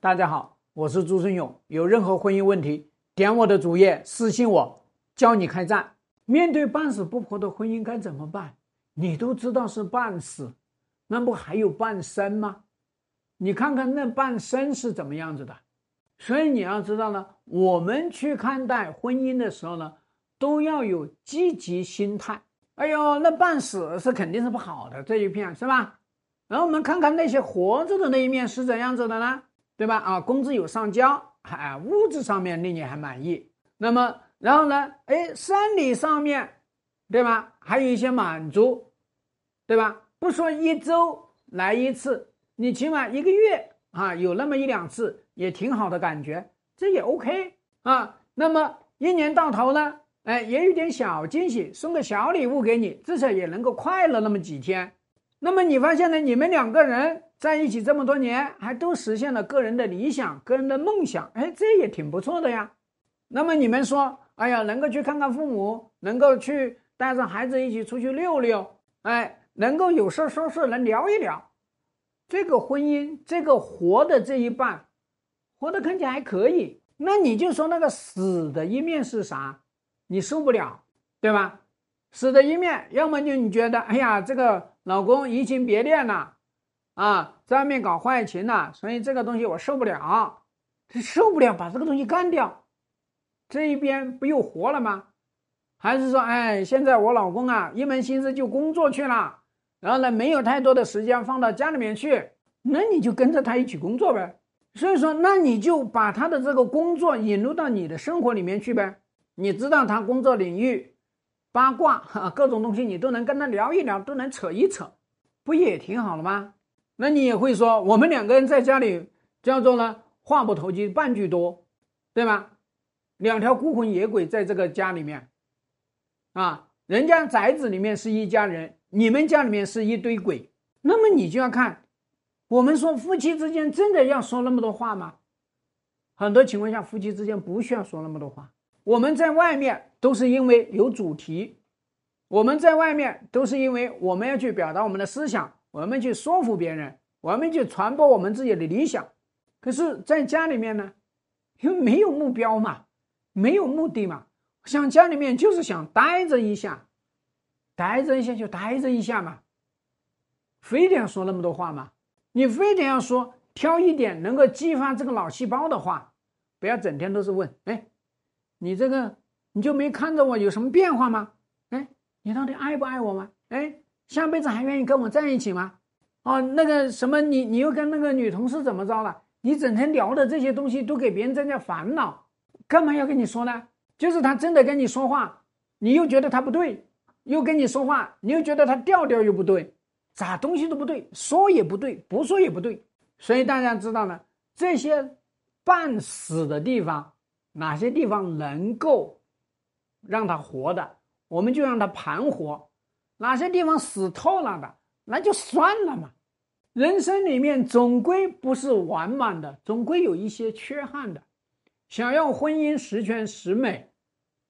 大家好，我是朱春勇。有任何婚姻问题，点我的主页私信我，教你开战。面对半死不活的婚姻该怎么办？你都知道是半死，那不还有半生吗？你看看那半生是怎么样子的。所以你要知道呢，我们去看待婚姻的时候呢，都要有积极心态。哎呦，那半死是肯定是不好的这一片，是吧？然后我们看看那些活着的那一面是怎样子的呢？对吧？啊，工资有上交，还物质上面令你还满意。那么，然后呢？哎，生理上面，对吧？还有一些满足，对吧？不说一周来一次，你起码一个月啊，有那么一两次也挺好的感觉，这也 OK 啊。那么一年到头呢？哎，也有点小惊喜，送个小礼物给你，至少也能够快乐那么几天。那么你发现呢？你们两个人在一起这么多年，还都实现了个人的理想、个人的梦想，哎，这也挺不错的呀。那么你们说，哎呀，能够去看看父母，能够去带着孩子一起出去溜溜，哎，能够有事说事，能聊一聊，这个婚姻，这个活的这一半，活的看起来还可以。那你就说那个死的一面是啥？你受不了，对吧？死的一面，要么就你觉得，哎呀，这个。老公移情别恋了，啊，在外面搞坏情了，所以这个东西我受不了，受不了，把这个东西干掉，这一边不又活了吗？还是说，哎，现在我老公啊，一门心思就工作去了，然后呢，没有太多的时间放到家里面去，那你就跟着他一起工作呗。所以说，那你就把他的这个工作引入到你的生活里面去呗。你知道他工作领域。八卦，各种东西你都能跟他聊一聊，都能扯一扯，不也挺好的吗？那你也会说，我们两个人在家里叫做呢，话不投机半句多，对吧？两条孤魂野鬼在这个家里面，啊，人家宅子里面是一家人，你们家里面是一堆鬼，那么你就要看，我们说夫妻之间真的要说那么多话吗？很多情况下，夫妻之间不需要说那么多话。我们在外面都是因为有主题，我们在外面都是因为我们要去表达我们的思想，我们去说服别人，我们去传播我们自己的理想。可是，在家里面呢，因为没有目标嘛，没有目的嘛，想家里面就是想待着一下，待着一下就待着一下嘛，非得要说那么多话吗？你非得要说挑一点能够激发这个脑细胞的话，不要整天都是问，哎。你这个你就没看着我有什么变化吗？哎，你到底爱不爱我吗？哎，下辈子还愿意跟我在一起吗？哦，那个什么，你你又跟那个女同事怎么着了？你整天聊的这些东西都给别人增加烦恼，干嘛要跟你说呢？就是他真的跟你说话，你又觉得他不对，又跟你说话，你又觉得他调调又不对，咋东西都不对，说也不对，不说也不对。所以大家知道呢，这些半死的地方。哪些地方能够让他活的，我们就让他盘活；哪些地方死透了的，那就算了嘛。人生里面总归不是完满的，总归有一些缺憾的。想要婚姻十全十美，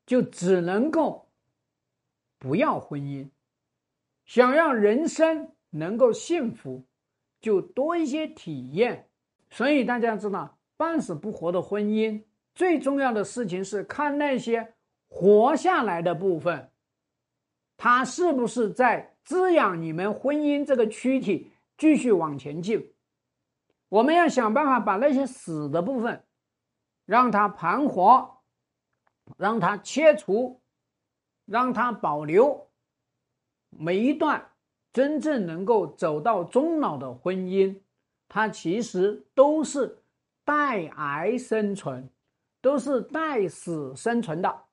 就只能够不要婚姻；想要人生能够幸福，就多一些体验。所以大家知道，半死不活的婚姻。最重要的事情是看那些活下来的部分，它是不是在滋养你们婚姻这个躯体继续往前进？我们要想办法把那些死的部分，让它盘活，让它切除，让它保留。每一段真正能够走到终老的婚姻，它其实都是带癌生存。都是带死生存的，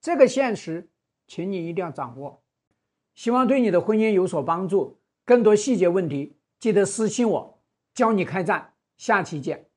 这个现实，请你一定要掌握。希望对你的婚姻有所帮助。更多细节问题，记得私信我，教你开战。下期见。